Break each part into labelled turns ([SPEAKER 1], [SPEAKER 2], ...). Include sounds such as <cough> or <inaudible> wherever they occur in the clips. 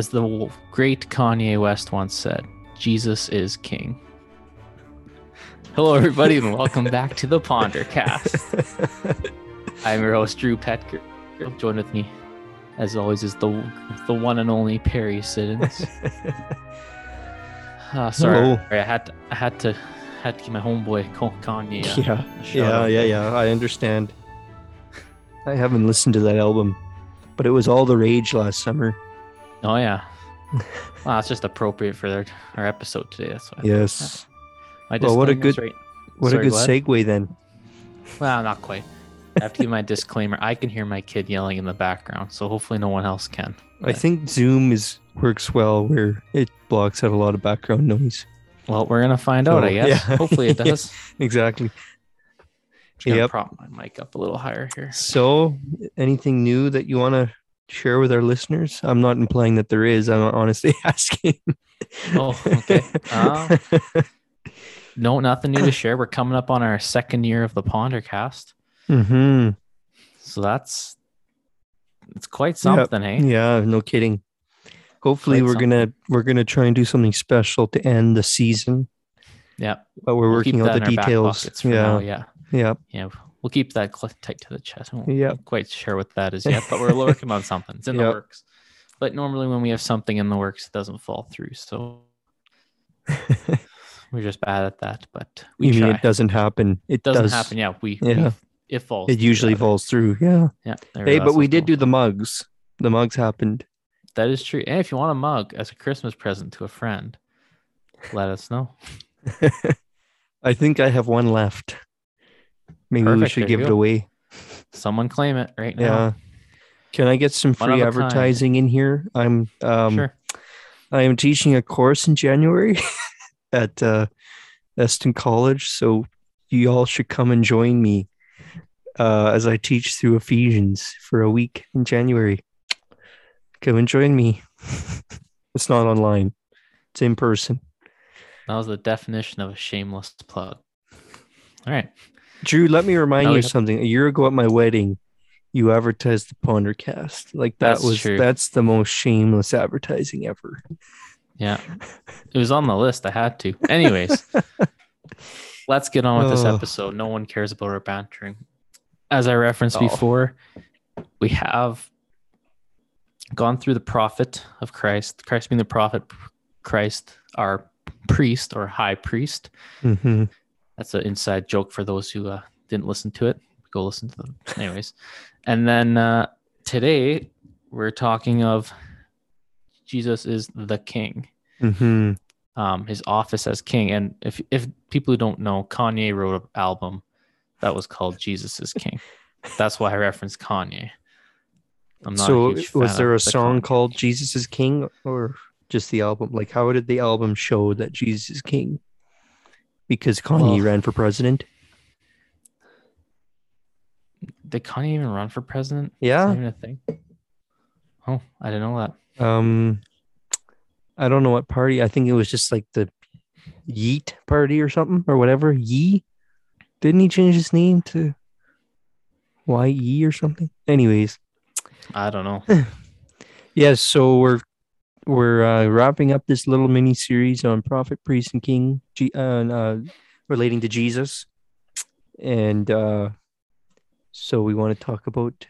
[SPEAKER 1] As the great Kanye West once said, Jesus is king. Hello, everybody, and welcome back to the Pondercast. <laughs> I'm your host, Drew Petker. Joined with me, as always, is the the one and only Perry Siddons. Uh, <laughs> sorry,
[SPEAKER 2] Hello.
[SPEAKER 1] I had to, I had to had to give my homeboy Kanye. uh,
[SPEAKER 2] yeah, yeah, yeah, yeah. I understand. I haven't listened to that album, but it was all the rage last summer.
[SPEAKER 1] Oh yeah. <laughs> Well, it's just appropriate for our, our episode today. That's why.
[SPEAKER 2] Yes.
[SPEAKER 1] My
[SPEAKER 2] Well, what a good-
[SPEAKER 1] right-
[SPEAKER 2] What
[SPEAKER 1] Sorry,
[SPEAKER 2] a good
[SPEAKER 1] go ahead.
[SPEAKER 2] segue then.
[SPEAKER 1] Well, not quite. I have to give my <laughs> disclaimer. I can hear my kid yelling in the background, so hopefully no one else can.
[SPEAKER 2] I think Zoom is works well where it blocks out a lot of background noise.
[SPEAKER 1] Well, we're gonna find out. I guess.
[SPEAKER 2] yeah.
[SPEAKER 1] Hopefully it <laughs> does.
[SPEAKER 2] Exactly.
[SPEAKER 1] Just gonna prop my mic up a little higher here.
[SPEAKER 2] So, anything new that you want to share with our listeners? I'm not implying that there is. I'm honestly <laughs> asking.
[SPEAKER 1] Oh, okay. Uh, <laughs> no, nothing new to share. We're coming up on our second year of the Pondercast,
[SPEAKER 2] hmm
[SPEAKER 1] so that's it's quite something, hey?
[SPEAKER 2] Yeah, no kidding. Hopefully,
[SPEAKER 1] Quite
[SPEAKER 2] we're gonna we're gonna try and do something special to end the season.
[SPEAKER 1] Yeah.
[SPEAKER 2] But we're
[SPEAKER 1] We'll
[SPEAKER 2] working out the
[SPEAKER 1] in our back
[SPEAKER 2] details. Yeah,
[SPEAKER 1] now, yeah.
[SPEAKER 2] yeah.
[SPEAKER 1] Yeah, we'll keep that tight to the chest. Won't
[SPEAKER 2] Yep.
[SPEAKER 1] quite sure what that is yet, but we're <laughs> working on something. It's in the works. But normally, when we have something in the works, it doesn't fall through. So <laughs> we're just bad at that. But we
[SPEAKER 2] you mean it doesn't happen? It
[SPEAKER 1] doesn't
[SPEAKER 2] does
[SPEAKER 1] happen. Yeah, we,
[SPEAKER 2] Yeah.
[SPEAKER 1] we it falls.
[SPEAKER 2] It usually
[SPEAKER 1] rather.
[SPEAKER 2] falls through. Yeah.
[SPEAKER 1] Yeah.
[SPEAKER 2] Hey, but we did do the mugs. The mugs happened.
[SPEAKER 1] That is true. And if you want a mug as a Christmas present to a friend, let us know. <laughs>
[SPEAKER 2] I think I have one left. Maybe we should
[SPEAKER 1] there
[SPEAKER 2] give it
[SPEAKER 1] go.
[SPEAKER 2] away.
[SPEAKER 1] Someone claim it right now. Yeah.
[SPEAKER 2] Can I get some
[SPEAKER 1] One
[SPEAKER 2] free
[SPEAKER 1] of a kind.
[SPEAKER 2] advertising in here? I'm um
[SPEAKER 1] sure.
[SPEAKER 2] I am teaching a course in January <laughs> at uh, Eston College, so you all should come and join me uh, as I teach through Ephesians for a week in January. Come and join me. <laughs> it's not online; it's in person.
[SPEAKER 1] That was the definition of a shameless plug. All right.
[SPEAKER 2] Drew, let me remind
[SPEAKER 1] Now
[SPEAKER 2] you something. A year ago at my wedding, you advertised the Pondercast. Like that
[SPEAKER 1] That's
[SPEAKER 2] was
[SPEAKER 1] true.
[SPEAKER 2] that's the most shameless advertising ever.
[SPEAKER 1] Yeah. It was on the list. I had to. Anyways, <laughs> let's get on with this
[SPEAKER 2] Oh.
[SPEAKER 1] episode. No one cares about our bantering. As I referenced
[SPEAKER 2] Oh.
[SPEAKER 1] before, we have gone through the prophet of Christ, Christ being the prophet, Christ, our priest or high priest.
[SPEAKER 2] hmm
[SPEAKER 1] That's an inside joke for those who uh, didn't listen to it. Go listen to them. <laughs> Anyways. And then uh, today we're talking of Jesus is the king
[SPEAKER 2] hmm
[SPEAKER 1] um, his office as king. And if if people who don't know, Kanye wrote an album that was called Jesus is King. <laughs> That's why I referenced Kanye. I'm not
[SPEAKER 2] So was there a
[SPEAKER 1] the
[SPEAKER 2] song
[SPEAKER 1] Kanye.
[SPEAKER 2] called Jesus is King or just the album? Like how did the album show that Jesus is King? Because Kanye
[SPEAKER 1] Well-
[SPEAKER 2] ran for president.
[SPEAKER 1] Did Kanye even run for president?
[SPEAKER 2] Yeah.
[SPEAKER 1] even a thing? Oh, I didn't know that.
[SPEAKER 2] Um I don't know what party. I think it was just like the Yeet party or something or whatever. Yee. Didn't he change his name to YE or something? Anyways,
[SPEAKER 1] I don't know. <laughs>
[SPEAKER 2] yes, so we're we're uh, wrapping up this little mini series on prophet, priest, and king, G- uh, uh, relating to Jesus, and uh, so we want to talk about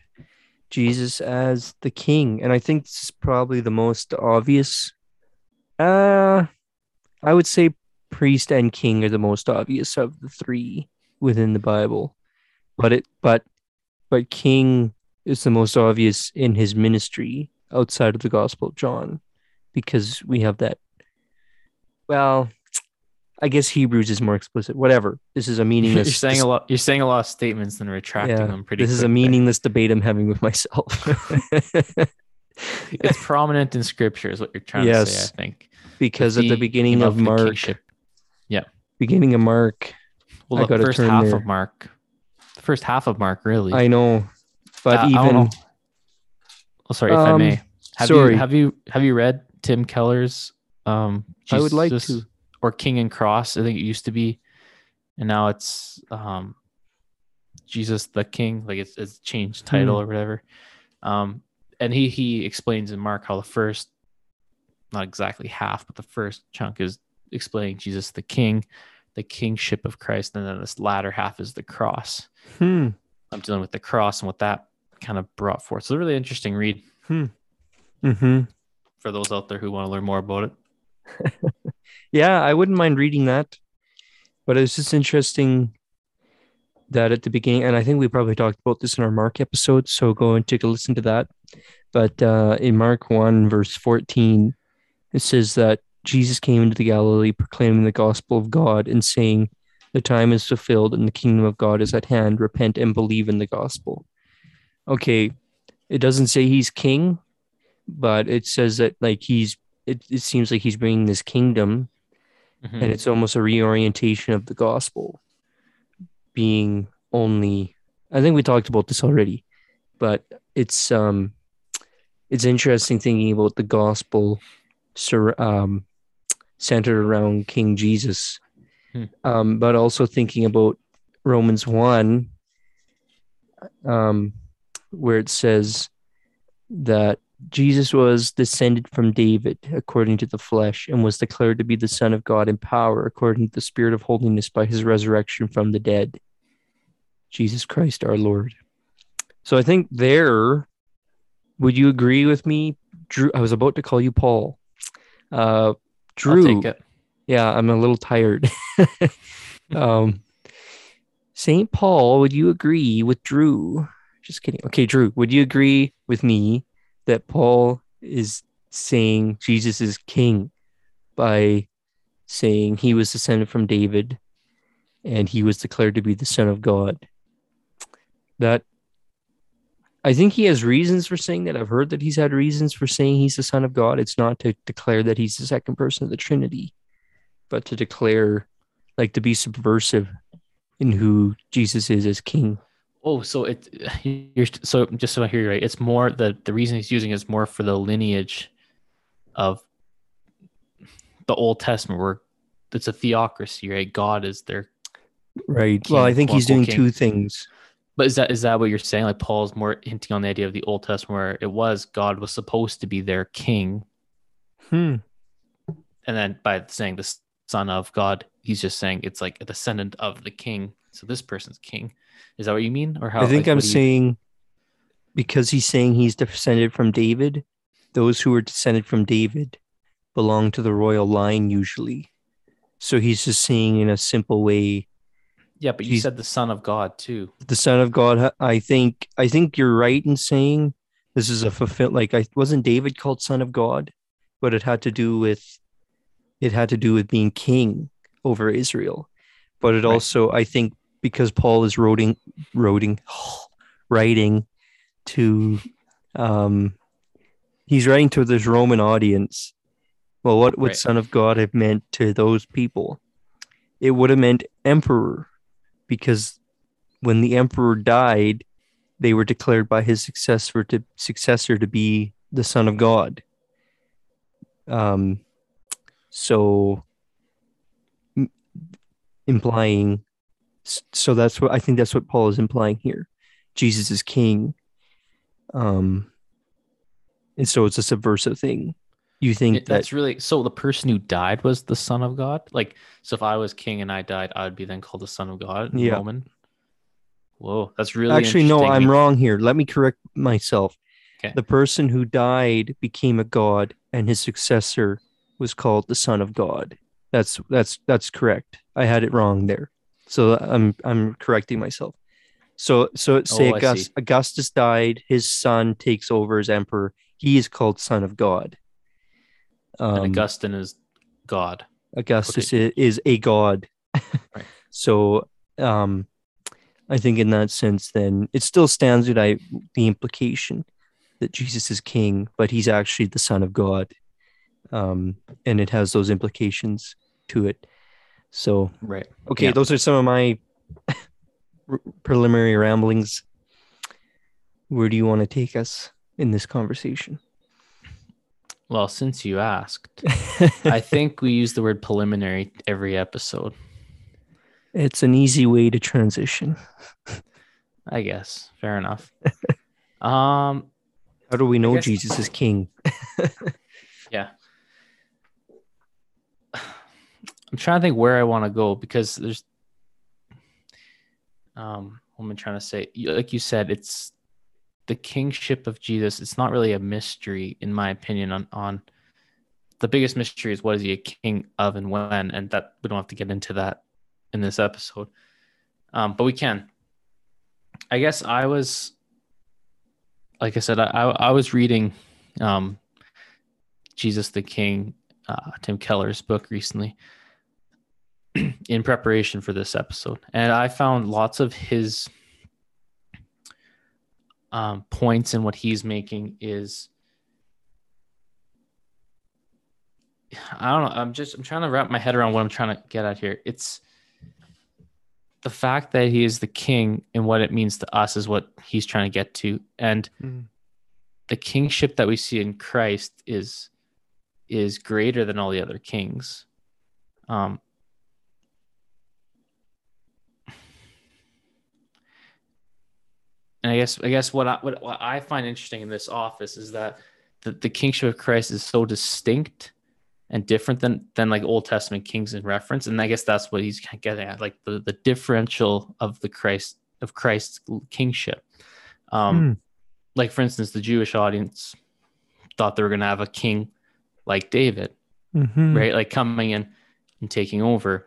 [SPEAKER 2] Jesus as the king, and I think this is probably the most obvious. Uh, I would say priest and king are the most obvious of the three within the Bible, but it but but king is the most obvious in his ministry outside of the Gospel of John, because we have that. Well, I guess Hebrews is more explicit. Whatever. This is a <laughs> meaningless.
[SPEAKER 1] You're saying a lot. You're saying a lot of statements and retracting
[SPEAKER 2] Yeah,
[SPEAKER 1] them pretty.
[SPEAKER 2] This is a meaningless debate I'm having with myself. <laughs>
[SPEAKER 1] It's <laughs> prominent in Scripture, is what you're trying to say. I think
[SPEAKER 2] because at the beginning of Mark,
[SPEAKER 1] Yeah.
[SPEAKER 2] beginning of Mark,
[SPEAKER 1] Well, the first half
[SPEAKER 2] there.
[SPEAKER 1] of Mark, the first half of Mark, really.
[SPEAKER 2] I know, but
[SPEAKER 1] Uh,
[SPEAKER 2] even.
[SPEAKER 1] Oh, sorry, if I
[SPEAKER 2] Um,
[SPEAKER 1] may. Have
[SPEAKER 2] sorry.
[SPEAKER 1] you have you have you read Tim Keller's um
[SPEAKER 2] I would like
[SPEAKER 1] Jesus-
[SPEAKER 2] to.
[SPEAKER 1] or King and Cross, I think it used to be. And now it's um Jesus the King, like it's it's changed title
[SPEAKER 2] Hmm.
[SPEAKER 1] or whatever. Um and he he explains in Mark how the first not exactly half, but the first chunk is explaining Jesus the King, the kingship of Christ, and then this latter half is the cross.
[SPEAKER 2] Hmm.
[SPEAKER 1] I'm dealing with the cross and what that kind of brought forth. So, it's a really interesting read
[SPEAKER 2] Mm-hmm.
[SPEAKER 1] For those out there who want to learn more about it. <laughs>
[SPEAKER 2] Yeah, I wouldn't mind reading that. But it's just interesting that at the beginning, and I think we probably talked about this in our Mark episode, so go and take a listen to that. But uh, in Mark 1, verse 14, it says that Jesus came into the Galilee proclaiming the gospel of God and saying, The time is fulfilled and the kingdom of God is at hand. Repent and believe in the gospel. Okay, it doesn't say he's king, but it says that like he's, it, it seems like he's bringing this kingdom
[SPEAKER 1] Mhm.
[SPEAKER 2] and it's almost a reorientation of the gospel being only i think we talked about this already but it's um it's interesting thinking about the gospel sur- um centered around king jesus
[SPEAKER 1] Hmm.
[SPEAKER 2] um but also thinking about romans 1 um where it says that Jesus was descended from David according to the flesh and was declared to be the Son of God in power according to the Spirit of holiness by his resurrection from the dead. Jesus Christ our Lord. So I think there, would you agree with me? Drew, I was about to call you Paul. Uh,
[SPEAKER 1] I'll
[SPEAKER 2] Drew,
[SPEAKER 1] take it.
[SPEAKER 2] yeah, I'm a little tired. <laughs> um, St. Paul, would you agree with Drew? Just kidding. Okay, Drew, would you agree with me that Paul is saying Jesus is king by saying he was descended from David and he was declared to be the Son of God? That I think he has reasons for saying that. I've heard that he's had reasons for saying he's the Son of God. It's not to declare that he's the second person of the Trinity, but to declare, like, to be subversive in who Jesus is as King.
[SPEAKER 1] Oh, so it <sighs> you're so just so I hear you right. It's more the the reason he's using is more for the lineage of the Old Testament, where it's a theocracy, right? God is there.
[SPEAKER 2] Right.
[SPEAKER 1] King,
[SPEAKER 2] well, I think he's doing
[SPEAKER 1] unquote,
[SPEAKER 2] two things.
[SPEAKER 1] But is that is that what you're saying? Like Paul's more hinting on the idea of the Old Testament, where it was God was supposed to be their king,
[SPEAKER 2] Hmm.
[SPEAKER 1] and then by saying the son of God, he's just saying it's like a descendant of the king. So this person's king. Is that what you mean, or how?
[SPEAKER 2] I think
[SPEAKER 1] like,
[SPEAKER 2] I'm
[SPEAKER 1] do you-
[SPEAKER 2] saying because he's saying he's descended from David, those who are descended from David belong to the royal line usually. So he's just saying in a simple way,
[SPEAKER 1] Yeah, but you said the son of God too.
[SPEAKER 2] the Son of God. I think I think you're right in saying this is a fulfill. Like I wasn't David called Son of God, but it had to do with it had to do with being king over Israel. But it
[SPEAKER 1] Right.
[SPEAKER 2] also, I think, because Paul is writing, writing, writing to, um, he's writing to this Roman audience. Well, what would
[SPEAKER 1] Right.
[SPEAKER 2] Son of God have meant to those people? It would have meant emperor, because when the emperor died, they were declared by his successor to successor to be the Son of God. Um, so m- implying, so that's what I think that's what Paul is implying here. Jesus is king. Um, and so it's a subversive thing. You think
[SPEAKER 1] It-
[SPEAKER 2] that
[SPEAKER 1] that's really so the person who died was the son of God? Like so if I was king and I died, I would be then called the son of God in
[SPEAKER 2] Yeah.
[SPEAKER 1] Roman. Whoa, that's really
[SPEAKER 2] Actually, no. I'm wrong here. Let me correct myself.
[SPEAKER 1] 'Kay.
[SPEAKER 2] The person who died became a god, and his successor was called the Son of God. That's that's that's correct. I had it wrong there, so I'm I'm correcting myself. So so say
[SPEAKER 1] Oh,
[SPEAKER 2] August. Augustus died, his son takes over as emperor. He is called Son of God.
[SPEAKER 1] And
[SPEAKER 2] Um,
[SPEAKER 1] Augustine is God.
[SPEAKER 2] Augustus is, is a god. <laughs>
[SPEAKER 1] Right.
[SPEAKER 2] So um I think in that sense then it still stands with I the implication that Jesus is king, but he's actually the son of God. Um and it has those implications to it. So
[SPEAKER 1] Right.
[SPEAKER 2] okay,
[SPEAKER 1] Yeah.
[SPEAKER 2] those are some of my <laughs> preliminary ramblings. Where do you want to take us in this conversation?
[SPEAKER 1] Well, since you asked, <laughs> I think we use the word preliminary every episode.
[SPEAKER 2] it's an easy way to transition.
[SPEAKER 1] I guess. Fair enough. <laughs> um
[SPEAKER 2] How do we know Jesus is king?
[SPEAKER 1] yeah. I'm trying to think where I want to go because there's um what am I trying to say? Like you said, it's the kingship of Jesus. It's not really a mystery, in my opinion, on on the biggest mystery is what is he a king of and when, and that we don't have to get into that in this episode. Um, but we can. I guess I was like I said, I I, was reading um Jesus the King, uh, Tim Keller's book recently <clears throat> in preparation for this episode, and I found lots of his um, points in what he's making is I don't know. I'm just I'm trying to wrap my head around what I'm trying to get at here. It's the fact that he is the king and what it means to us is what he's trying to get to, and
[SPEAKER 2] Mm.
[SPEAKER 1] the kingship that we see in Christ is is greater than all the other kings. Um, and I guess I guess what I what, what I find interesting in this office is that the, the kingship of Christ is so distinct and different than than like Old Testament kings in reference, and I guess that's what he's kind of getting at, like the the differential of the Christ of Christ's kingship. Um,
[SPEAKER 2] Hmm.
[SPEAKER 1] like for instance, the Jewish audience thought they were going to have a king like David,
[SPEAKER 2] Mhm.
[SPEAKER 1] right? Like coming in and taking over.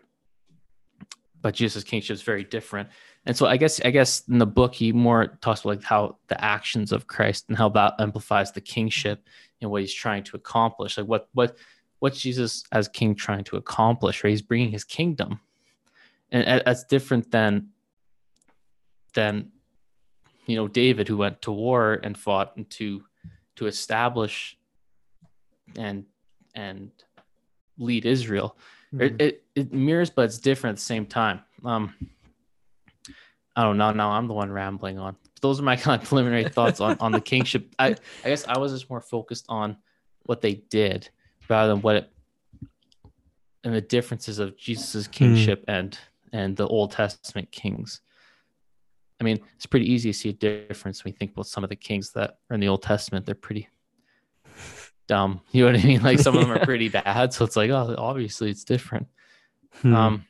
[SPEAKER 1] But Jesus' kingship is very different. And so I guess I guess in the book he more talks about like how the actions of Christ and how that amplifies the kingship and what he's trying to accomplish. Like what what what's Jesus as king trying to accomplish? Right? He's bringing his kingdom, and that- that's different than than you know David who went to war and fought and to to establish and and lead Israel. It,
[SPEAKER 2] Mhm.
[SPEAKER 1] it it mirrors, but it's different at the same time. Um, I don't know. Now I'm the one rambling on. Those are my <laughs> kind of preliminary thoughts on on the kingship. I I guess I was just more focused on what they did rather than what it and the differences of Jesus's kingship and and the Old Testament kings. I mean, it's pretty easy to see a difference when we think about some of the kings that are in the Old Testament. They're pretty <laughs> dumb. You know what I mean? Like some of them are pretty bad. So it's like, oh, obviously it's different.
[SPEAKER 2] Hmm.
[SPEAKER 1] Um,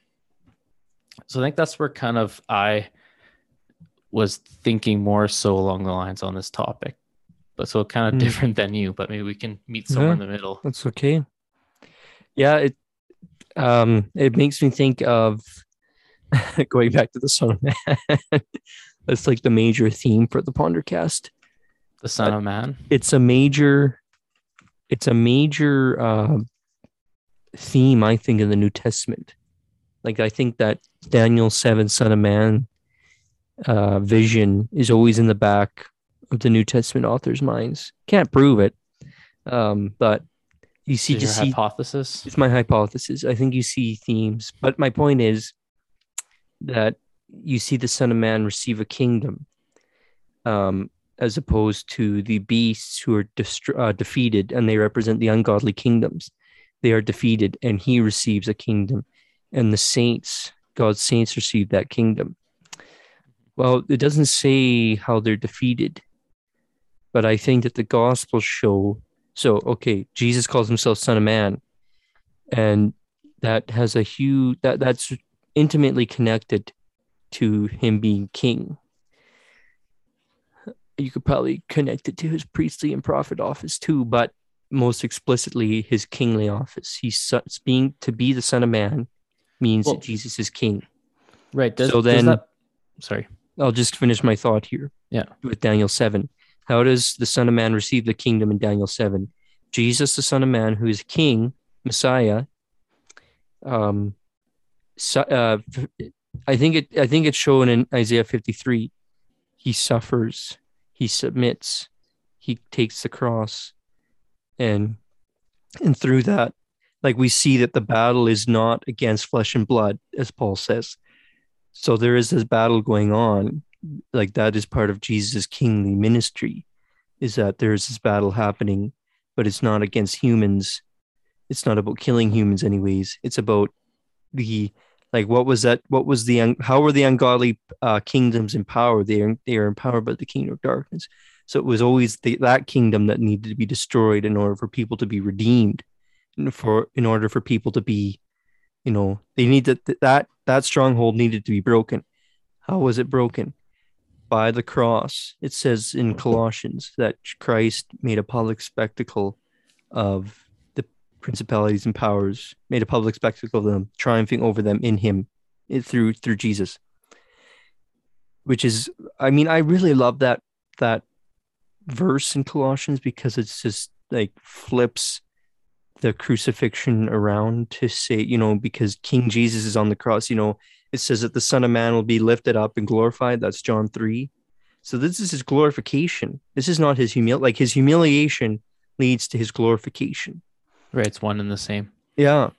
[SPEAKER 1] so I think that's where kind of I was thinking more so along the lines on this topic, but so kind of
[SPEAKER 2] Hmm.
[SPEAKER 1] different than you. But maybe we can meet somewhere
[SPEAKER 2] Yeah.
[SPEAKER 1] in the middle.
[SPEAKER 2] That's okay. Yeah, it um it makes me think of <laughs> going back to the Son of Man. <laughs> That's like the major theme for the Pondercast.
[SPEAKER 1] The Son of Man.
[SPEAKER 2] It's a major it's a major uh, theme, I think, in the New Testament. Like I think that Daniel 7, Son of Man uh, vision is always in the back of the New Testament authors' minds. Can't prove it. Um, but you see just see
[SPEAKER 1] hypothesis?
[SPEAKER 2] it's my hypothesis. I think you see themes, but my point is that you see the Son of Man receive a kingdom, um, as opposed to the beasts who are destr- uh, defeated and they represent the ungodly kingdoms. They are defeated, and he receives a kingdom, and the saints, God's saints, receive that kingdom. Well, it doesn't say how they're defeated, but I think that the Gospels show. So, okay, Jesus calls himself Son of Man, and that has a huge that that's intimately connected to him being king. You could probably connect it to his priestly and prophet office too, but most explicitly his kingly office. He's being to be the Son of Man means
[SPEAKER 1] Well-
[SPEAKER 2] that Jesus is king.
[SPEAKER 1] Right. Does,
[SPEAKER 2] So then-
[SPEAKER 1] that, sorry.
[SPEAKER 2] I'll just finish my thought here.
[SPEAKER 1] Yeah.
[SPEAKER 2] With Daniel 7. How does the Son of Man receive the kingdom in Daniel 7? Jesus, the Son of Man, who is King, Messiah, um, su- uh, I think it. I think it's shown in Isaiah 53. He suffers, he submits, he takes the cross, and and through that, like we see that the battle is not against flesh and blood, as Paul says. So there is this battle going on. Like that is part of Jesus' kingly ministry, is that there is this battle happening, but it's not against humans. It's not about killing humans, anyways. It's about the like what was that? What was the how were the ungodly uh, kingdoms empowered? They are they are empowered by the kingdom of darkness. So it was always the, that kingdom that needed to be destroyed in order for people to be redeemed, and for in order for people to be You know, they need that that that stronghold needed to be broken. How was it broken? By the cross. It says in Colossians that Christ made a public spectacle of the principalities and powers, made a public spectacle of them, triumphing over them in him through through Jesus. Which is I mean, I really love that that verse in Colossians because it's just like flips the crucifixion around to say, you know, because King Jesus is on the cross, you know, it says that the Son of Man will be lifted up and glorified. That's John 3. So this is his glorification. This is not his humil like his humiliation leads to his glorification.
[SPEAKER 1] Right, it's one and the same.
[SPEAKER 2] Yeah.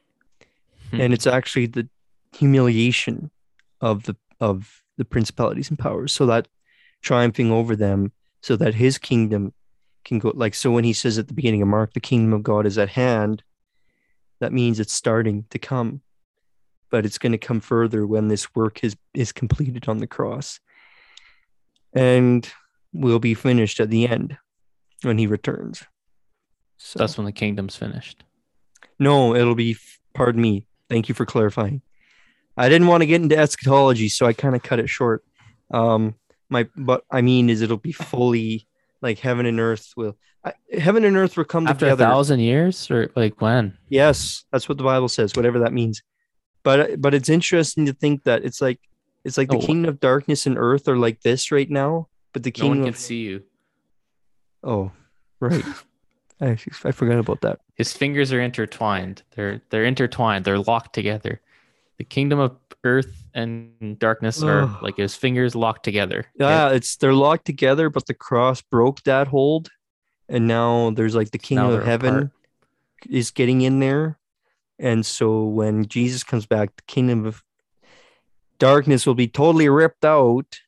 [SPEAKER 1] Hmm.
[SPEAKER 2] And it's actually the humiliation of the of the principalities and powers. So that triumphing over them so that his kingdom can go like so when he says at the beginning of mark the kingdom of god is at hand that means it's starting to come but it's going to come further when this work is is completed on the cross. And will be finished at the end when he returns. So
[SPEAKER 1] That's when the kingdom's finished.
[SPEAKER 2] no it'll be pardon me thank you for clarifying. I didn't want to get into eschatology so i kind of cut it short. Um my but i mean is it'll be fully like heaven and earth will I, heaven and earth will come
[SPEAKER 1] After
[SPEAKER 2] together
[SPEAKER 1] a thousand years, or like when?
[SPEAKER 2] yes that's what the bible says whatever that means but but it's interesting to think that it's like it's like the
[SPEAKER 1] Oh.
[SPEAKER 2] kingdom of darkness and earth are like this right now but the
[SPEAKER 1] No one
[SPEAKER 2] kingdom
[SPEAKER 1] can
[SPEAKER 2] of
[SPEAKER 1] see you.
[SPEAKER 2] oh right <laughs> I, I forgot about that
[SPEAKER 1] His fingers are intertwined. They're they're intertwined. They're locked together. The kingdom of earth and darkness are like his fingers locked together.
[SPEAKER 2] yeah it's they're locked together but the cross broke that hold. And now there's like the kingdom of heaven
[SPEAKER 1] apart.
[SPEAKER 2] is getting in there. And so when jesus comes back the kingdom of darkness will be totally ripped out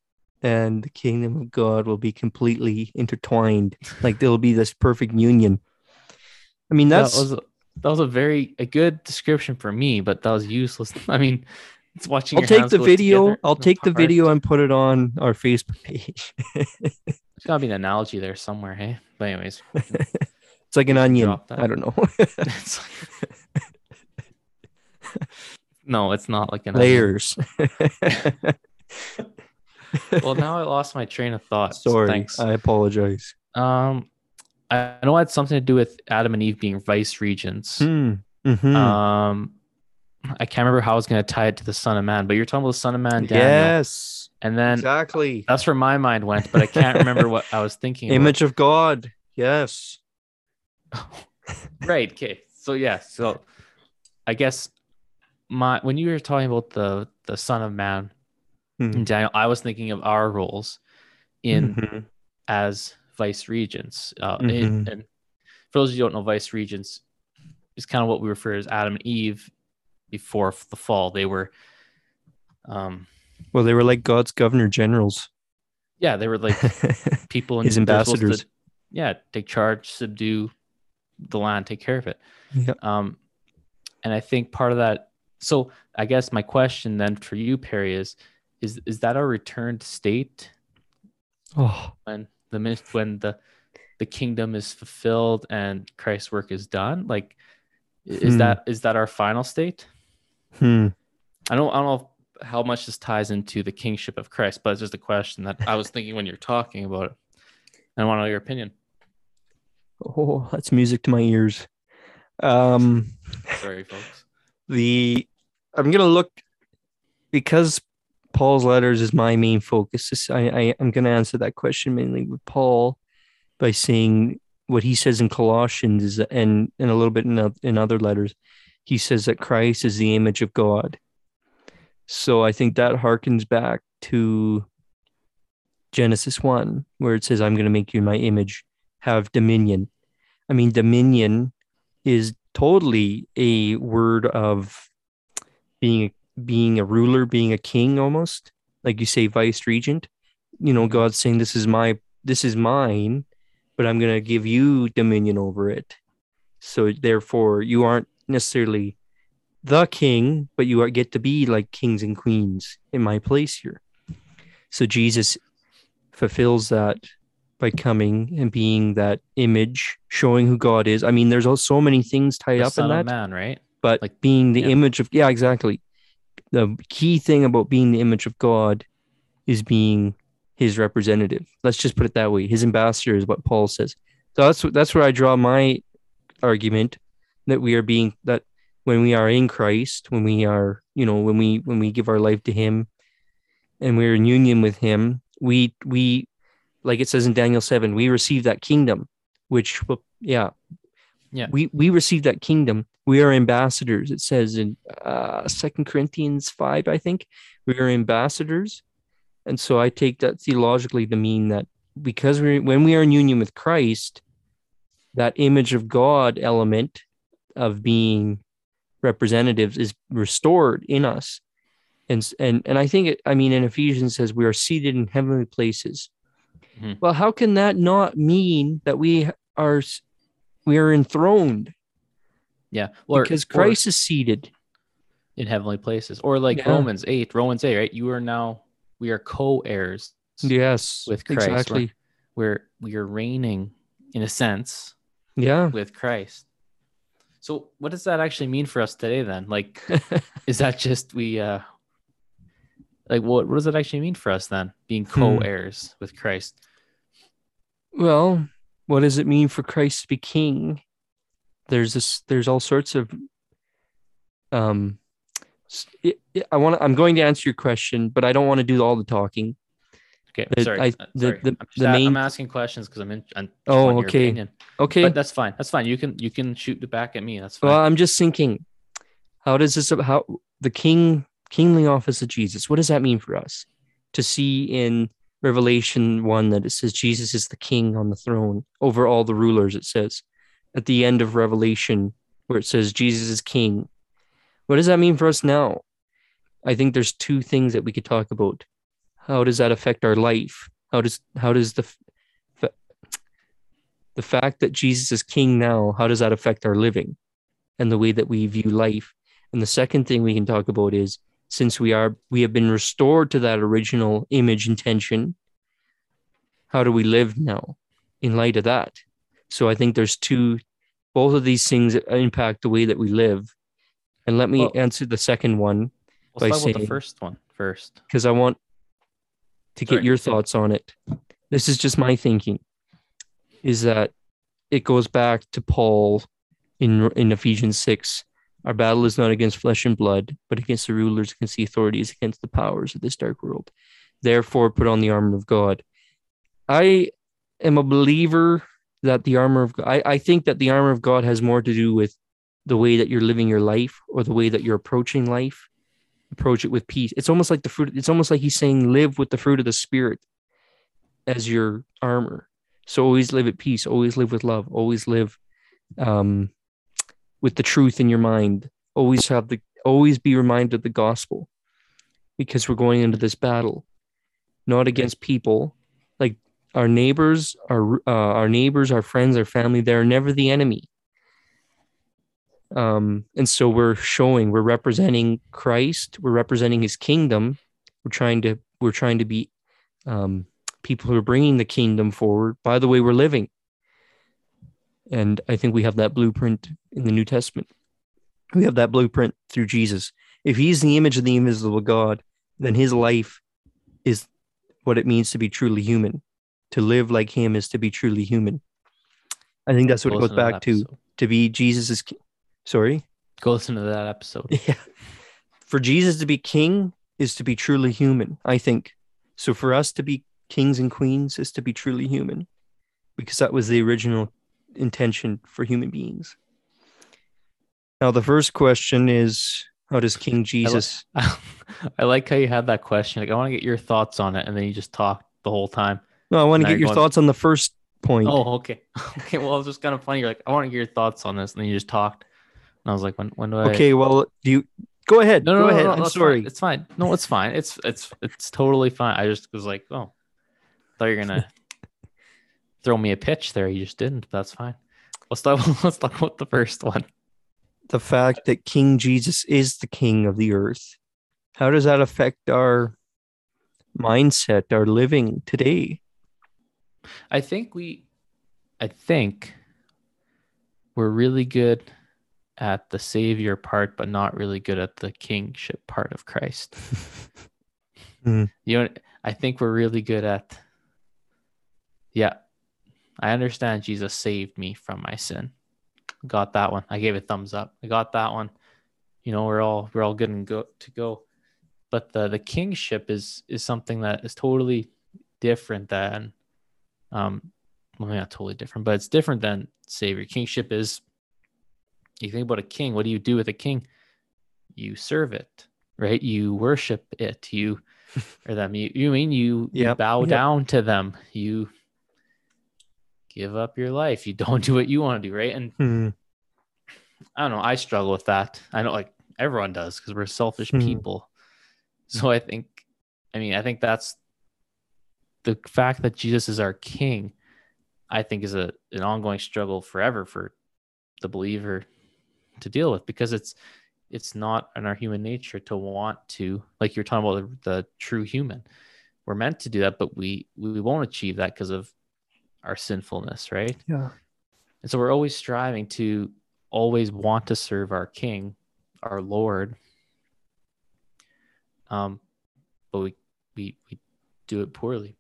[SPEAKER 2] and the kingdom of god will be completely intertwined. Like there'll be this perfect union. I mean that's
[SPEAKER 1] that was that was a very a good description for me, but that was useless. <laughs> I mean, it's watching.
[SPEAKER 2] i'll take the video i'll take the video and put it on our facebook page
[SPEAKER 1] There's gotta be an analogy there somewhere, hey. But anyways, <laughs>
[SPEAKER 2] it's like an onion i don't know <laughs>
[SPEAKER 1] it's like- no, it's not like an onion.
[SPEAKER 2] layers
[SPEAKER 1] Well, now I lost my train of thought. so
[SPEAKER 2] sorry
[SPEAKER 1] Thanks.
[SPEAKER 2] i apologize
[SPEAKER 1] Um, I know it had something to do with Adam and Eve being vice regents.
[SPEAKER 2] Hmm. Mhm.
[SPEAKER 1] Um, I can't remember how I was going to tie it to the Son of Man, but you're talking about the Son of Man, Daniel,
[SPEAKER 2] yes
[SPEAKER 1] and then
[SPEAKER 2] exactly
[SPEAKER 1] that's where my mind went, but I can't remember what I was thinking. about.
[SPEAKER 2] image of god yes <laughs>
[SPEAKER 1] right. Okay. So yeah. So I guess my when you were talking about the the Son of Man,
[SPEAKER 2] Mhm.
[SPEAKER 1] Daniel, I was thinking of our roles in
[SPEAKER 2] Mhm.
[SPEAKER 1] as vice regents. Uh,
[SPEAKER 2] Mhm.
[SPEAKER 1] in- and for those of you who don't know, vice regents is kind of what we refer to as Adam and Eve before the fall. They were, um,
[SPEAKER 2] well they were like god's governor generals
[SPEAKER 1] yeah, they were like <laughs> people in
[SPEAKER 2] His ambassadors.
[SPEAKER 1] To, yeah, take charge, subdue the land, take care of it.
[SPEAKER 2] Yeah.
[SPEAKER 1] Um, and I think part of that. So I guess my question then for you, Perry, is is is that our returned state
[SPEAKER 2] oh
[SPEAKER 1] when the min- when the the kingdom is fulfilled and Christ's work is done? Like, is
[SPEAKER 2] Hmm.
[SPEAKER 1] that is that our final state?
[SPEAKER 2] hmm.
[SPEAKER 1] I don't I don't know how much this ties into the kingship of Christ, but it's just a question that I was thinking when you're talking about it. And I want to know your opinion.
[SPEAKER 2] oh that's music to my ears um
[SPEAKER 1] Sorry, folks.
[SPEAKER 2] the i'm gonna look because paul's letters is my main focus. I, I i'm gonna answer that question mainly with paul by saying what he says in colossians is and and a little bit in, in other letters. He says that christ is the image of god. So i think that harkens back to genesis 1 where it says i'm going to make you my image have dominion. I mean dominion is totally a word of being being a ruler, being a king almost. Like you say vice regent. You know,
[SPEAKER 1] Mhm.
[SPEAKER 2] God's saying this is my this is mine, but I'm going to give you dominion over it. So therefore you aren't necessarily the king, but you are, get to be like kings and queens in my place here. So Jesus fulfills that by coming and being that image, showing who God is. I mean, there's also so many things tied
[SPEAKER 1] The
[SPEAKER 2] up in that.
[SPEAKER 1] Man, right?
[SPEAKER 2] but
[SPEAKER 1] Like,
[SPEAKER 2] being the
[SPEAKER 1] yeah.
[SPEAKER 2] image of yeah, exactly. The key thing about being the image of God is being his representative. Let's just put it that way. His ambassador is what Paul says. So that's that's where I draw my argument that we are being that when we are in Christ, when we are, you know, when we when we give our life to him and we're in union with him, we we like it says in Daniel 7, we receive that kingdom, which yeah.
[SPEAKER 1] Yeah.
[SPEAKER 2] We we receive that kingdom. We are ambassadors. It says in uh Second Corinthians 5, I think. We are ambassadors. And so I take that theologically to mean that because we when we are in union with Christ, that image of God element of being representatives is restored in us. And and and I think it, I mean in Ephesians says we are seated in heavenly places.
[SPEAKER 1] Mhm.
[SPEAKER 2] Well, how can that not mean that we are we are enthroned
[SPEAKER 1] Yeah. Or,
[SPEAKER 2] because
[SPEAKER 1] or
[SPEAKER 2] Christ is seated?
[SPEAKER 1] in heavenly places. Or like
[SPEAKER 2] Yeah.
[SPEAKER 1] Romans 8, Romans 8, right? You are now we are co-heirs
[SPEAKER 2] Yes,
[SPEAKER 1] with Christ. We're-
[SPEAKER 2] exactly.
[SPEAKER 1] We're we are reigning in a sense
[SPEAKER 2] Yeah.
[SPEAKER 1] with Christ. So what does that actually mean for us today then? Like <laughs> is that just we uh like what what does that actually mean for us then? Being
[SPEAKER 2] Hmm.
[SPEAKER 1] co-heirs with Christ.
[SPEAKER 2] Well, what does it mean for Christ to be king? There's this there's all sorts of um s- it- it- I want to I'm going to answer your question, but I don't want to do all the talking.
[SPEAKER 1] Okay,
[SPEAKER 2] The-
[SPEAKER 1] sorry.
[SPEAKER 2] I-
[SPEAKER 1] uh,
[SPEAKER 2] the- the-
[SPEAKER 1] I'm,
[SPEAKER 2] the main-
[SPEAKER 1] I'm asking questions because I'm in. I'm
[SPEAKER 2] Oh, okay. Okay.
[SPEAKER 1] But that's fine. That's fine. You can you can shoot it back at me. That's fine.
[SPEAKER 2] well, I'm just thinking how does this how the king kingly office of Jesus, what does that mean for us? To see in Revelation 1 that it says Jesus is the king on the throne over all the rulers it says. At the end of Revelation where it says Jesus is king. What does that mean for us now? I think there's two things that we could talk about. How does that affect our life? How does how does the the fact that Jesus is king now, how does that affect our living and the way that we view life? And the second thing we can talk about is since we are we have been restored to that original image intention, how do we live now in light of that? So I think there's two both of these things impact the way that we live. And let me
[SPEAKER 1] Well-
[SPEAKER 2] answer the second one
[SPEAKER 1] Let's
[SPEAKER 2] by
[SPEAKER 1] saying the first one first.
[SPEAKER 2] because I want to get
[SPEAKER 1] Sorry.
[SPEAKER 2] your thoughts on it. This is just my thinking. Is that it goes back to Paul in in Ephesians six. Our battle is not against flesh and blood, but against the rulers, against the authorities, against the powers of this dark world. Therefore, put on the armor of God. I am a believer that the armor of God. I, I think that the armor of God has more to do with the way that you're living your life or the way that you're approaching life approach it with peace. It's almost like the fruit. It's almost like he's saying, live with the fruit of the spirit as your armor. So always live at peace. Always live with love. Always live um, with the truth in your mind. Always have the. Always be reminded of the gospel, because we're going into this battle, not against people, like our neighbors, our uh, our neighbors, our friends, our family. They're never the enemy um and so we're showing we're representing christ we're representing his kingdom we're trying to we're trying to be um people who are bringing the kingdom forward by the way we're living and i think we have that blueprint in the new testament. We have that blueprint through jesus. If he's the image of the invisible god then his life is what it means to be truly human. To live like him is to be truly human. I think that's what
[SPEAKER 1] Go
[SPEAKER 2] it goes back to to be jesus's ki- sorry?
[SPEAKER 1] Go listen to that episode. <laughs>
[SPEAKER 2] yeah. For Jesus to be king is to be truly human, I think. So for us to be kings and queens is to be truly human. Because that was the original intention for human beings. Now, the first question is how does King Jesus? <laughs>
[SPEAKER 1] I like how you had that question. Like, I want to get your thoughts on it, and then you just talked the whole time.
[SPEAKER 2] No, I want to get your
[SPEAKER 1] going-
[SPEAKER 2] thoughts on the first point.
[SPEAKER 1] Oh, okay, <laughs> okay. Well, it's just kind of funny. You're like, I want to get your thoughts on this, and then you just talked, and I was like, when when do I?
[SPEAKER 2] okay, well, do you go ahead?
[SPEAKER 1] No, no,
[SPEAKER 2] go
[SPEAKER 1] no,
[SPEAKER 2] ahead.
[SPEAKER 1] no,
[SPEAKER 2] I'm sorry.
[SPEAKER 1] Fine. It's fine. No, it's fine. It's it's it's totally fine. I just was like, oh, thought you're gonna throw me a pitch there. You just didn't. That's fine. Let's talk. <laughs> Let's talk about the first one.
[SPEAKER 2] the fact that King Jesus is the king of the earth. How does that affect our mindset, our living today?
[SPEAKER 1] I think we, I think we're really good at the savior part, but not really good at the kingship part of Christ.
[SPEAKER 2] Hmm. <laughs>
[SPEAKER 1] You know, I think we're really good at, yeah, I understand Jesus saved me from my sin. Got that one. I gave a thumbs up. I got that one. You know, we're all we're all good and go to go. But the the kingship is is something that is totally different than um well not totally different, but it's different than savior. Kingship is you think about a king, what do you do with a king? You serve it, right? You worship it. You <laughs> or them. You you mean you, you bow
[SPEAKER 2] yep.
[SPEAKER 1] down to them. You give up your life. You don't <laughs> do what you want to do, right? And
[SPEAKER 2] Hmm.
[SPEAKER 1] I don't know. I struggle with that. I know like everyone does because we're selfish
[SPEAKER 2] Hmm.
[SPEAKER 1] people. So I think, I mean, I think that's the fact that Jesus is our king, I think is a an ongoing struggle forever for the believer to deal with because it's it's not in our human nature to want to like you're talking about the, the true human. We're meant to do that, but we we won't achieve that because of our sinfulness, right?
[SPEAKER 2] Yeah.
[SPEAKER 1] And so we're always striving to always want to serve our King, our Lord. Um, but we we we do it poorly.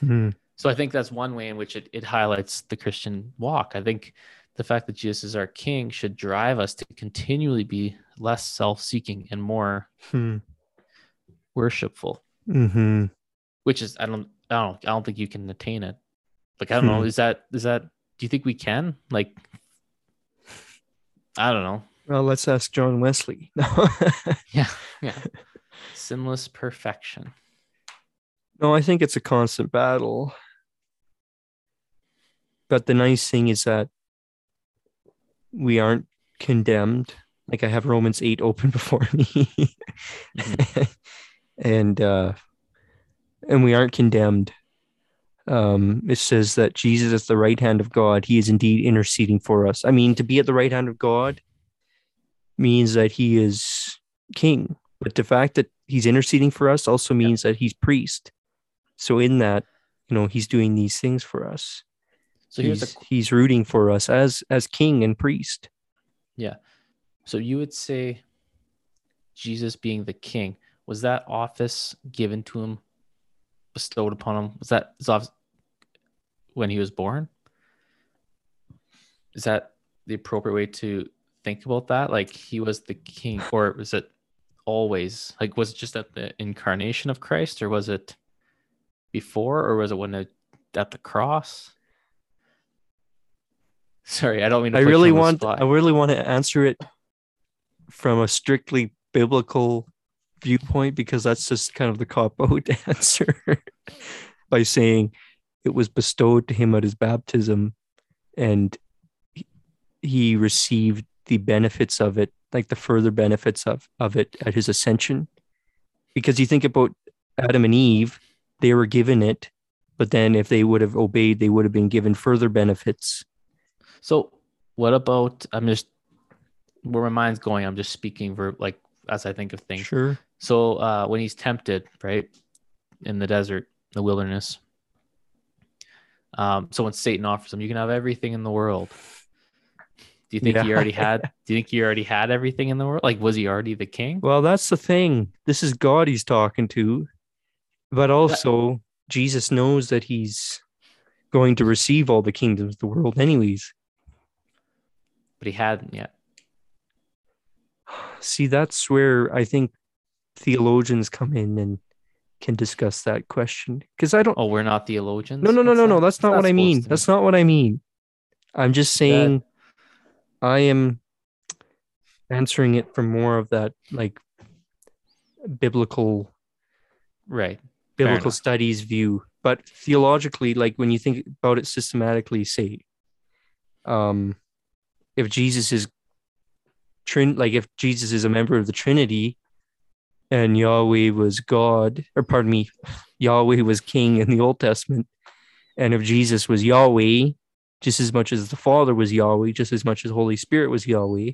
[SPEAKER 2] Hmm.
[SPEAKER 1] So I think that's one way in which it, it highlights the Christian walk. I think the fact that Jesus is our King should drive us to continually be less self-seeking and more
[SPEAKER 2] Hmm.
[SPEAKER 1] worshipful.
[SPEAKER 2] Hmm.
[SPEAKER 1] Which is I don't I don't I don't think you can attain it. Like I don't know.
[SPEAKER 2] Hmm.
[SPEAKER 1] Is that is that? Do you think we can? Like I don't know.
[SPEAKER 2] Well, let's ask John Wesley. <laughs>
[SPEAKER 1] Yeah, yeah. Sinless perfection.
[SPEAKER 2] no, I think it's a constant battle. But the nice thing is that we aren't condemned. Like I have Romans 8 open <laughs> before me. <laughs> and uh and we aren't condemned. Um it says that Jesus is the right hand of God. He is indeed interceding for us. I mean, to be at the right hand of God means that he is king. But the fact that he's interceding for us also means that he's priest. So in that, you know, he's doing these things for us.
[SPEAKER 1] So here's
[SPEAKER 2] he's,
[SPEAKER 1] a
[SPEAKER 2] he's rooting for us as as king and priest. Yeah.
[SPEAKER 1] So you would say Jesus being the king was that office given to him, bestowed upon him? Was that when he was born? Is that the appropriate way to think about that? Like he was the king, or was it always like was it just at the incarnation of Christ, or was it before, or was it when it, at the cross? <laughs> Sorry, I don't mean. To
[SPEAKER 2] I really want. I really want to answer it from a strictly biblical viewpoint because that's just kind of the cop out <laughs> answer by saying it was bestowed to him at his baptism and he- received the benefits of it like the further benefits of, of it at his ascension because you think about adam and eve they were given it but then if they would have obeyed they would have been given further benefits
[SPEAKER 1] So, what about? I'm just where my mind's going. I'm just speaking ver like as I think of things.
[SPEAKER 2] sure
[SPEAKER 1] So, uh, when he's tempted, right, in the desert, the wilderness. Um, so when Satan offers him, you can have everything in the world. Do you think he already had? <laughs> Do you think he already had everything in the world? Like, was he already the king?
[SPEAKER 2] Well, that's the thing. This is God he's talking to. But also, Jesus knows that he's going to receive all the kingdoms of the world, anyways.
[SPEAKER 1] But he hadn't yet.
[SPEAKER 2] See, that's where I think theologians come in and can discuss that question. Because I don't.
[SPEAKER 1] Oh, we're not theologians.
[SPEAKER 2] No, no, no, no, no. That's not what I mean. That's not what I mean. I'm just saying I am answering it from more of that like biblical
[SPEAKER 1] right.
[SPEAKER 2] biblical studies view but theologically like when you think about it systematically say um if jesus is trin like if jesus is a member of the trinity and yahweh was god or pardon me yahweh was king in the old testament and if jesus was yahweh just as much as the father was yahweh just as much as holy spirit was yahweh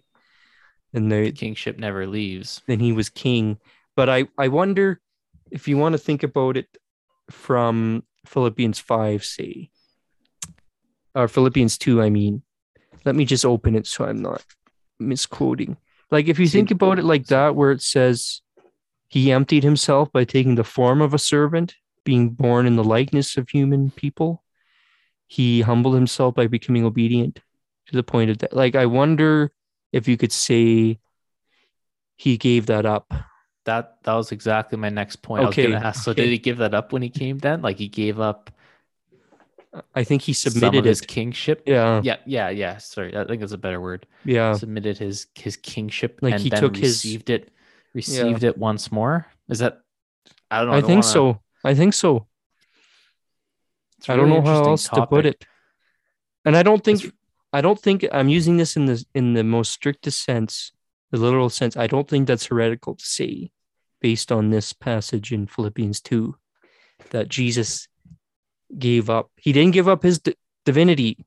[SPEAKER 2] and the
[SPEAKER 1] Kingship never leaves.
[SPEAKER 2] then he was king. But I, I wonder if you want to think about it from Philippians 5, say, or Philippians 2, I mean. Let me just open it so I'm not misquoting. Like if you think about it like that, where it says he emptied himself by taking the form of a servant, being born in the likeness of human people. He humbled himself by becoming obedient to the point of that. Like I wonder if you could say he gave that up.
[SPEAKER 1] That that was exactly my next point. I was
[SPEAKER 2] Okay,
[SPEAKER 1] gonna ask. So
[SPEAKER 2] okay.
[SPEAKER 1] did he give that up when he came then? Like he gave up
[SPEAKER 2] I think he submitted
[SPEAKER 1] his kingship?
[SPEAKER 2] Yeah,
[SPEAKER 1] Yeah, yeah, yeah. Sorry, I think that's a better word.
[SPEAKER 2] yeah.
[SPEAKER 1] Submitted his his kingship
[SPEAKER 2] Like
[SPEAKER 1] and
[SPEAKER 2] he
[SPEAKER 1] then
[SPEAKER 2] took his-
[SPEAKER 1] received it received it once more. Is that I don't know.
[SPEAKER 2] I,
[SPEAKER 1] don't
[SPEAKER 2] think
[SPEAKER 1] wanna-
[SPEAKER 2] so. I think so.
[SPEAKER 1] a
[SPEAKER 2] I don't know how else to put it. And I don't think
[SPEAKER 1] It's-
[SPEAKER 2] I don't think I'm using this in the in the most strictest sense, the literal sense. I don't think that's heretical to say, based on this passage in Philippians two, that Jesus gave up. He didn't give up his di- divinity.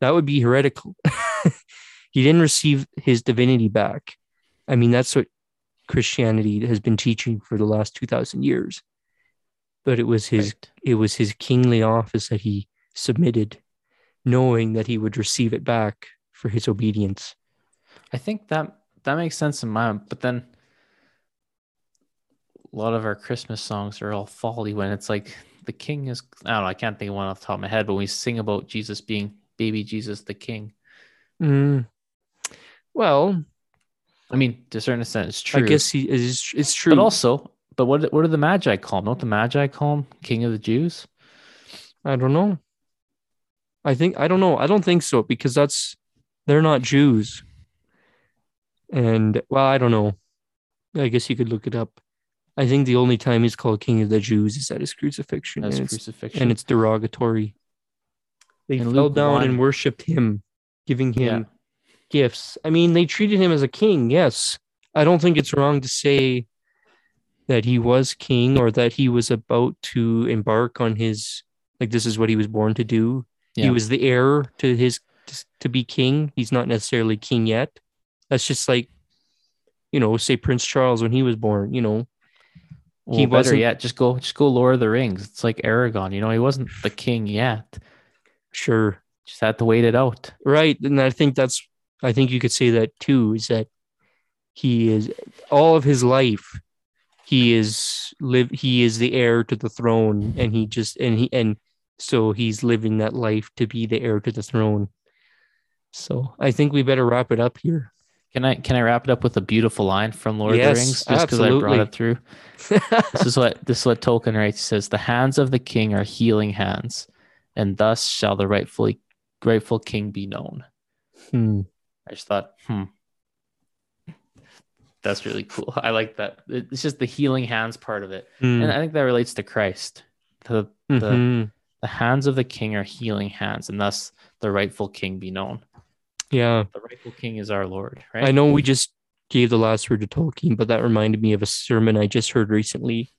[SPEAKER 2] That would be heretical. <laughs> he didn't receive his divinity back. I mean, that's what Christianity has been teaching for the last two thousand years. But it was his
[SPEAKER 1] Right.
[SPEAKER 2] it was his kingly office that he submitted, knowing that he would receive it back for his obedience.
[SPEAKER 1] I think that that makes sense in my mind, but then a lot of our Christmas songs are all folly when it's like the king is I don't know, I can't think of one off the top of my head, but we sing about Jesus being baby Jesus the king.
[SPEAKER 2] Mm. Well,
[SPEAKER 1] I mean, to a certain extent it's true.
[SPEAKER 2] I guess he is. It's true.
[SPEAKER 1] But also, but what what do the Magi call him? Don't the Magi call him King of the Jews?
[SPEAKER 2] I don't know. I think I don't know. I don't think so because that's they're not Jews. And well, I don't know. I guess you could look it up. I think the only time he's called King of the Jews is at his crucifixion,
[SPEAKER 1] As
[SPEAKER 2] and it's,
[SPEAKER 1] crucifixion.
[SPEAKER 2] and it's derogatory. They
[SPEAKER 1] In
[SPEAKER 2] fell
[SPEAKER 1] Luke
[SPEAKER 2] down
[SPEAKER 1] 1
[SPEAKER 2] and worshipped him, giving him
[SPEAKER 1] Yeah.
[SPEAKER 2] Gifts. I mean, they treated him as a king. Yes, I don't think it's wrong to say that he was king or that he was about to embark on his like this is what he was born to do. He was the heir to his to be king. He's not necessarily king yet. That's just like you know, say Prince Charles when he was born. You know,
[SPEAKER 1] well,
[SPEAKER 2] he wasn't-
[SPEAKER 1] yet, just go just go Lord of the Rings. It's like Aragorn, you know, he wasn't the king yet.
[SPEAKER 2] sure,
[SPEAKER 1] Just had to wait it out.
[SPEAKER 2] right? And I think that's I think you could say that too. Is that he is all of his life he is live he is the heir to the throne and he just and he and so he's living that life to be the heir to the throne so i think we better wrap it up here
[SPEAKER 1] Can I can I wrap it up with a beautiful line from Lord of
[SPEAKER 2] Yes,
[SPEAKER 1] the Rings? Just because I brought it through. <laughs> This is what this is what Tolkien writes. He says, "The hands of the king are healing hands, and thus shall the rightfully grateful king be known."
[SPEAKER 2] Hmm.
[SPEAKER 1] I just thought, hmm, that's really cool. <laughs> I like that. It's just the healing hands part of it,
[SPEAKER 2] Hmm.
[SPEAKER 1] and I think that relates to Christ. The the
[SPEAKER 2] Mhm.
[SPEAKER 1] the hands of the king are healing hands, and thus the rightful king be known.
[SPEAKER 2] yeah
[SPEAKER 1] The rightful king is our Lord, right?
[SPEAKER 2] i know we just gave the last word to tolkien but that reminded me of a sermon i just heard recently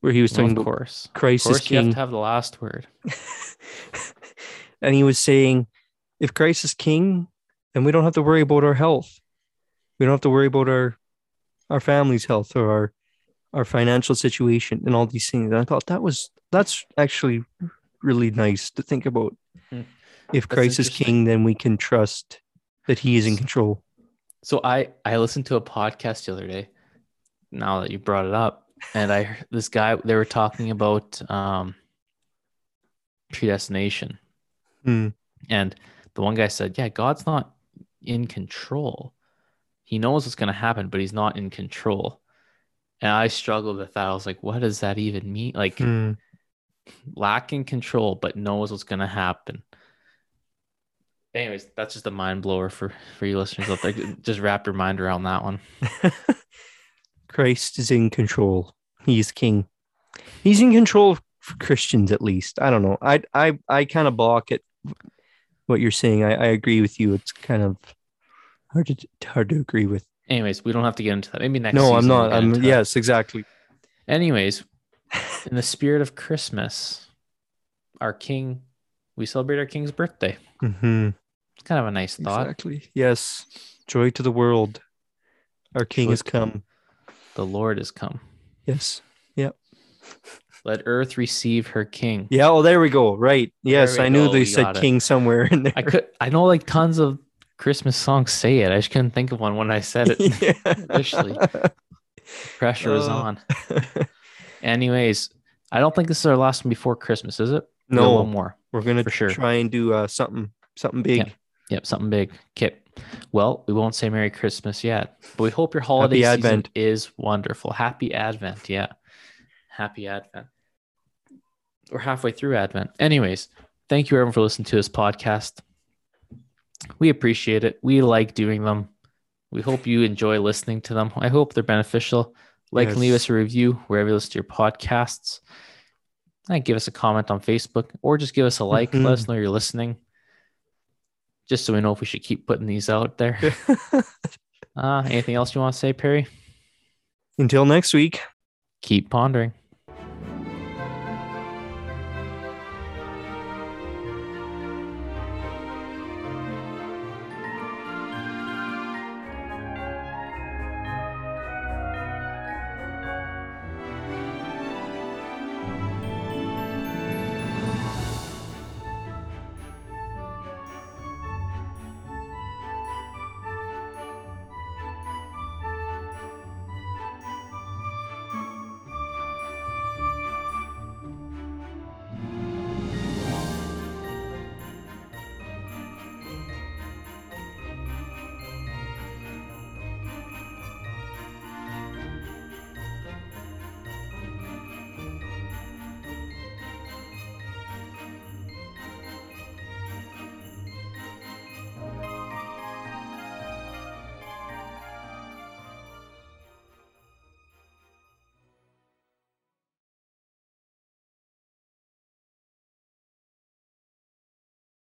[SPEAKER 2] where he was
[SPEAKER 1] Well,
[SPEAKER 2] talking
[SPEAKER 1] of
[SPEAKER 2] about
[SPEAKER 1] course. Of
[SPEAKER 2] christ is
[SPEAKER 1] course, you have
[SPEAKER 2] king
[SPEAKER 1] to have the last word. <laughs>
[SPEAKER 2] and he was saying, if Christ is king, then we don't have to worry about our health. We don't have to worry about our our family's health or our our financial situation and all these things. And I thought that was that's actually really nice to think about.
[SPEAKER 1] Hmm.
[SPEAKER 2] If
[SPEAKER 1] That's
[SPEAKER 2] Christ is king, then we can trust that he is in control.
[SPEAKER 1] So I I listened to a podcast the other day. Now that you brought it up, and I heard this guy they were talking about um, predestination,
[SPEAKER 2] Hmm.
[SPEAKER 1] and the one guy said, "Yeah, God's not in control. He knows what's going to happen, but he's not in control." And I struggled with that. I was like, "What does that even mean? Like
[SPEAKER 2] Hmm.
[SPEAKER 1] lacking control, but knows what's going to happen." Anyways, that's just a mind blower for for you listeners out there. <laughs> Just wrap your mind around that one. <laughs>
[SPEAKER 2] Christ is in control. He is king. He's in control for Christians, at least. I don't know. I I I kind of balk at what you're saying. I, I agree with you. It's kind of hard to hard to agree with.
[SPEAKER 1] Anyways, we don't have to get into that. Maybe next.
[SPEAKER 2] no, I'm not. I'm
[SPEAKER 1] into that.
[SPEAKER 2] yes, exactly.
[SPEAKER 1] Anyways, in the spirit of Christmas, our king, we celebrate our king's birthday.
[SPEAKER 2] hmm
[SPEAKER 1] It's kind of a nice thought.
[SPEAKER 2] Exactly. Yes. Joy to the world. Our King
[SPEAKER 1] Joy
[SPEAKER 2] has
[SPEAKER 1] to-
[SPEAKER 2] come.
[SPEAKER 1] The Lord has come.
[SPEAKER 2] Yes.
[SPEAKER 1] Let earth receive her king.
[SPEAKER 2] Yeah. Oh, there we go. Right. Yes, I knew
[SPEAKER 1] go,
[SPEAKER 2] they
[SPEAKER 1] we
[SPEAKER 2] said
[SPEAKER 1] got it.
[SPEAKER 2] king somewhere in there.
[SPEAKER 1] I could. I know like tons of Christmas songs say it? I just couldn't think of one when I said it. <laughs> Initially. Pressure is
[SPEAKER 2] Uh,
[SPEAKER 1] on. Anyways, I don't think this is our last one before Christmas, is it?
[SPEAKER 2] No.
[SPEAKER 1] one more.
[SPEAKER 2] We're gonna
[SPEAKER 1] For sure.
[SPEAKER 2] try and do uh, something something big.
[SPEAKER 1] Yeah. Yep, something big. Okay. Well, we won't say Merry Christmas yet, but we hope your holiday season
[SPEAKER 2] Advent.
[SPEAKER 1] is wonderful. Happy Advent. Yeah. Happy Advent. We're halfway through Advent. Anyways, thank you everyone for listening to this podcast. We appreciate it. We like doing them. We hope you enjoy listening to them. I hope they're beneficial. Like and leave us a review wherever you listen to your podcasts. And give us a comment on Facebook or just give us a like. Let us know you're listening. Just so we know if we should keep putting these out there. <laughs> Uh, anything else you want to say, Perry?
[SPEAKER 2] Until next week.
[SPEAKER 1] Keep pondering.